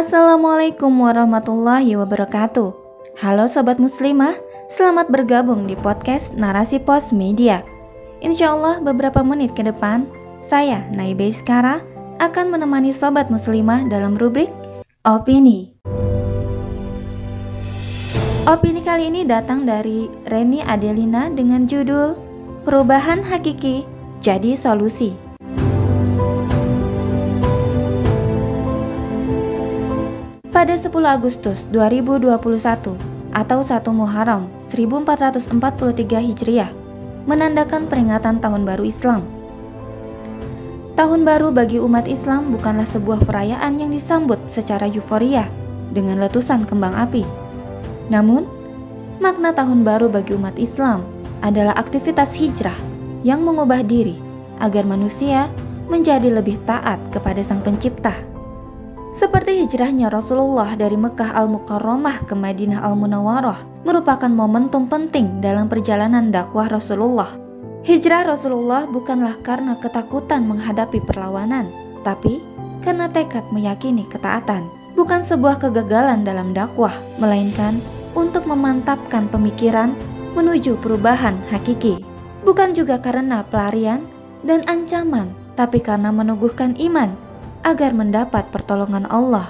Assalamualaikum warahmatullahi wabarakatuh. Halo sobat muslimah, selamat bergabung di podcast Narasi Pos Media. Insya Allah beberapa menit ke depan, saya Naibe Iskara akan menemani sobat muslimah dalam rubrik Opini. Opini kali ini datang dari Reni Adelina dengan judul Perubahan Hakiki Jadi Solusi. Pada 10 Agustus 2021 atau 1 Muharram 1443 Hijriah menandakan peringatan Tahun Baru Islam. Tahun baru bagi umat Islam bukanlah sebuah perayaan yang disambut secara euforia dengan letusan kembang api. Namun, makna tahun baru bagi umat Islam adalah aktivitas hijrah yang mengubah diri agar manusia menjadi lebih taat kepada Sang Pencipta. Seperti hijrahnya Rasulullah dari Mekah Al-Mukarramah ke Madinah Al-Munawwarah merupakan momentum penting dalam perjalanan dakwah Rasulullah. Hijrah Rasulullah bukanlah karena ketakutan menghadapi perlawanan, tapi karena tekad meyakini ketaatan. Bukan sebuah kegagalan dalam dakwah, melainkan untuk memantapkan pemikiran menuju perubahan hakiki. Bukan juga karena pelarian dan ancaman, tapi karena meneguhkan iman agar mendapat pertolongan Allah.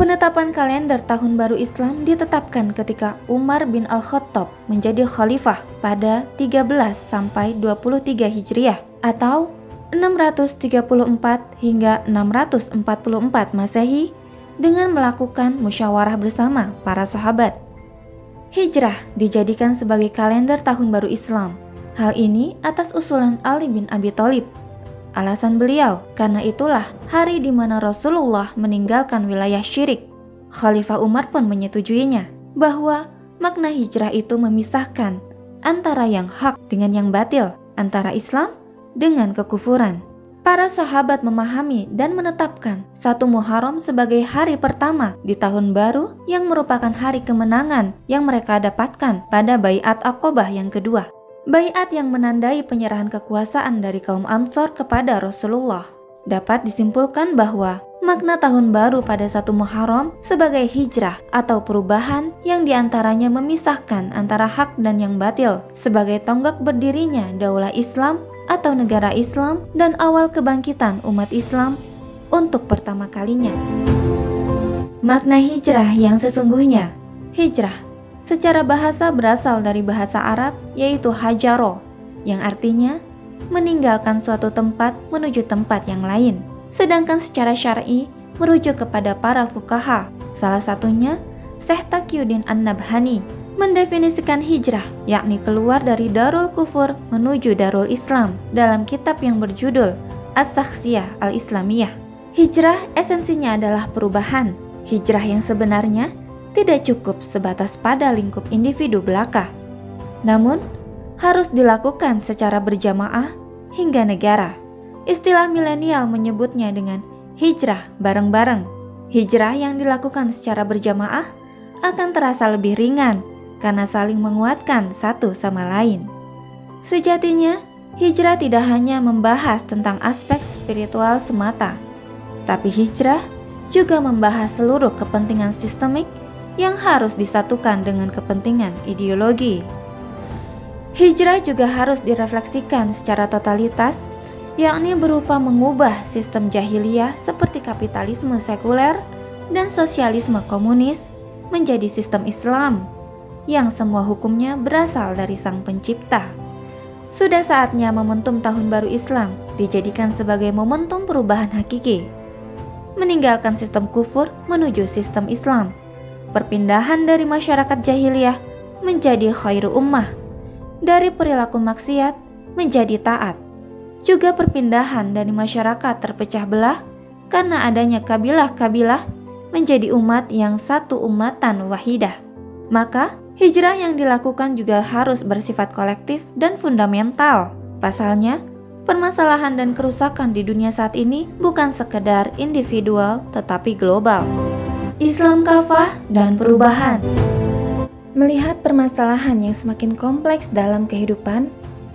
Penetapan kalender Tahun Baru Islam ditetapkan ketika Umar bin Al-Khattab menjadi khalifah pada 13 sampai 23 Hijriah atau 634 hingga 644 Masehi dengan melakukan musyawarah bersama para sahabat. Hijrah dijadikan sebagai kalender Tahun Baru Islam. Hal ini atas usulan Ali bin Abi Thalib Alasan beliau, karena itulah hari di mana Rasulullah meninggalkan wilayah syirik. Khalifah Umar pun menyetujuinya bahwa makna hijrah itu memisahkan antara yang hak dengan yang batil, antara Islam dengan kekufuran. Para sahabat memahami dan menetapkan satu Muharram sebagai hari pertama di tahun baru yang merupakan hari kemenangan yang mereka dapatkan pada Bayat Aqobah yang kedua. Bayat yang menandai penyerahan kekuasaan dari kaum Ansor kepada Rasulullah. Dapat disimpulkan bahwa makna tahun baru pada satu Muharram sebagai hijrah atau perubahan yang di antaranya memisahkan antara hak dan yang batil sebagai tonggak berdirinya daulah Islam atau negara Islam dan awal kebangkitan umat Islam untuk pertama kalinya. Makna hijrah yang sesungguhnya Hijrah secara bahasa berasal dari bahasa Arab yaitu hajaro yang artinya meninggalkan suatu tempat menuju tempat yang lain. Sedangkan secara syar'i merujuk kepada para fukaha. Salah satunya Syekh Taqiyuddin An-Nabhani mendefinisikan hijrah yakni keluar dari Darul Kufur menuju Darul Islam dalam kitab yang berjudul As-Saksiyah Al-Islamiyah. Hijrah esensinya adalah perubahan. Hijrah yang sebenarnya tidak cukup sebatas pada lingkup individu belaka, namun harus dilakukan secara berjamaah hingga negara. Istilah milenial menyebutnya dengan hijrah bareng-bareng. Hijrah yang dilakukan secara berjamaah akan terasa lebih ringan karena saling menguatkan satu sama lain. Sejatinya, hijrah tidak hanya membahas tentang aspek spiritual semata, tapi hijrah juga membahas seluruh kepentingan sistemik yang harus disatukan dengan kepentingan ideologi. Hijrah juga harus direfleksikan secara totalitas, yakni berupa mengubah sistem jahiliyah seperti kapitalisme sekuler dan sosialisme komunis menjadi sistem Islam yang semua hukumnya berasal dari Sang Pencipta. Sudah saatnya momentum Tahun Baru Islam dijadikan sebagai momentum perubahan hakiki, meninggalkan sistem kufur menuju sistem Islam perpindahan dari masyarakat jahiliyah menjadi khairu ummah, dari perilaku maksiat menjadi taat, juga perpindahan dari masyarakat terpecah belah karena adanya kabilah-kabilah menjadi umat yang satu umatan wahidah. Maka, hijrah yang dilakukan juga harus bersifat kolektif dan fundamental. Pasalnya, permasalahan dan kerusakan di dunia saat ini bukan sekedar individual tetapi global. Islam kafah dan perubahan. Melihat permasalahan yang semakin kompleks dalam kehidupan,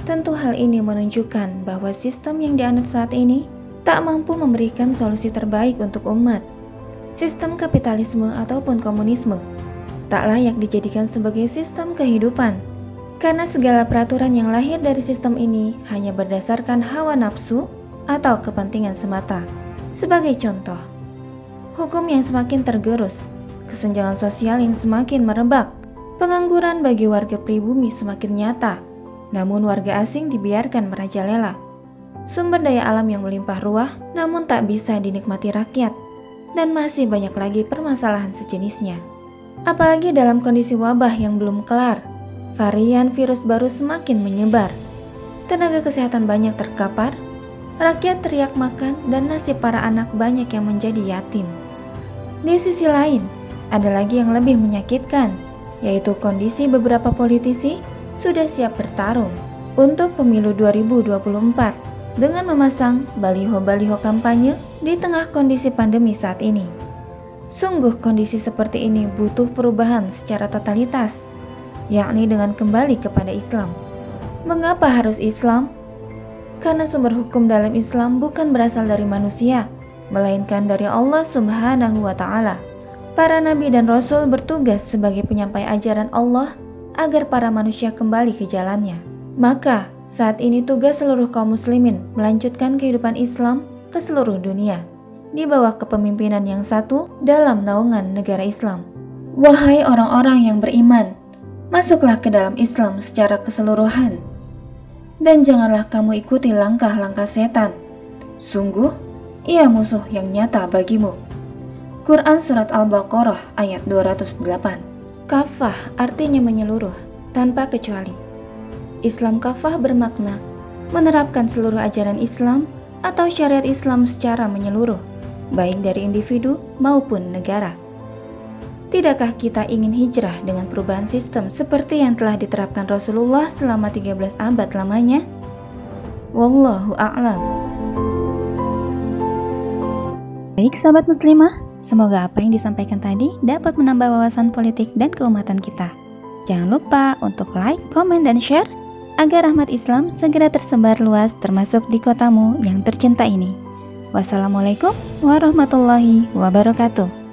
tentu hal ini menunjukkan bahwa sistem yang dianut saat ini tak mampu memberikan solusi terbaik untuk umat. sistem kapitalisme ataupun komunisme, tak layak dijadikan sebagai sistem kehidupan. Karena segala peraturan yang lahir dari sistem ini hanya berdasarkan hawa nafsu atau kepentingan semata. Sebagai contoh, hukum yang semakin tergerus, kesenjangan sosial yang semakin merebak, pengangguran bagi warga pribumi semakin nyata, namun warga asing dibiarkan merajalela. Sumber daya alam yang melimpah ruah namun tak bisa dinikmati rakyat, dan masih banyak lagi permasalahan sejenisnya. Apalagi dalam kondisi wabah yang belum kelar, varian virus baru semakin menyebar. Tenaga kesehatan banyak terkapar, Rakyat teriak makan dan nasib para anak banyak yang menjadi yatim. Di sisi lain, ada lagi yang lebih menyakitkan, yaitu kondisi beberapa politisi sudah siap bertarung untuk pemilu 2024 dengan memasang baliho-baliho kampanye di tengah kondisi pandemi saat ini. Sungguh kondisi seperti ini butuh perubahan secara totalitas, yakni dengan kembali kepada Islam. Mengapa harus Islam? Karena sumber hukum dalam Islam bukan berasal dari manusia, melainkan dari Allah Subhanahu wa Ta'ala. Para nabi dan rasul bertugas sebagai penyampai ajaran Allah agar para manusia kembali ke jalannya. Maka, saat ini tugas seluruh kaum muslimin melanjutkan kehidupan Islam ke seluruh dunia di bawah kepemimpinan yang satu dalam naungan negara Islam. Wahai orang-orang yang beriman, masuklah ke dalam Islam secara keseluruhan dan janganlah kamu ikuti langkah-langkah setan. Sungguh, ia musuh yang nyata bagimu. Quran Surat Al-Baqarah ayat 208 Kafah artinya menyeluruh, tanpa kecuali. Islam kafah bermakna menerapkan seluruh ajaran Islam atau syariat Islam secara menyeluruh, baik dari individu maupun negara. Tidakkah kita ingin hijrah dengan perubahan sistem seperti yang telah diterapkan Rasulullah selama 13 abad lamanya? Wallahu a'lam. Baik sahabat muslimah, semoga apa yang disampaikan tadi dapat menambah wawasan politik dan keumatan kita. Jangan lupa untuk like, komen, dan share agar rahmat Islam segera tersebar luas termasuk di kotamu yang tercinta ini. Wassalamualaikum warahmatullahi wabarakatuh.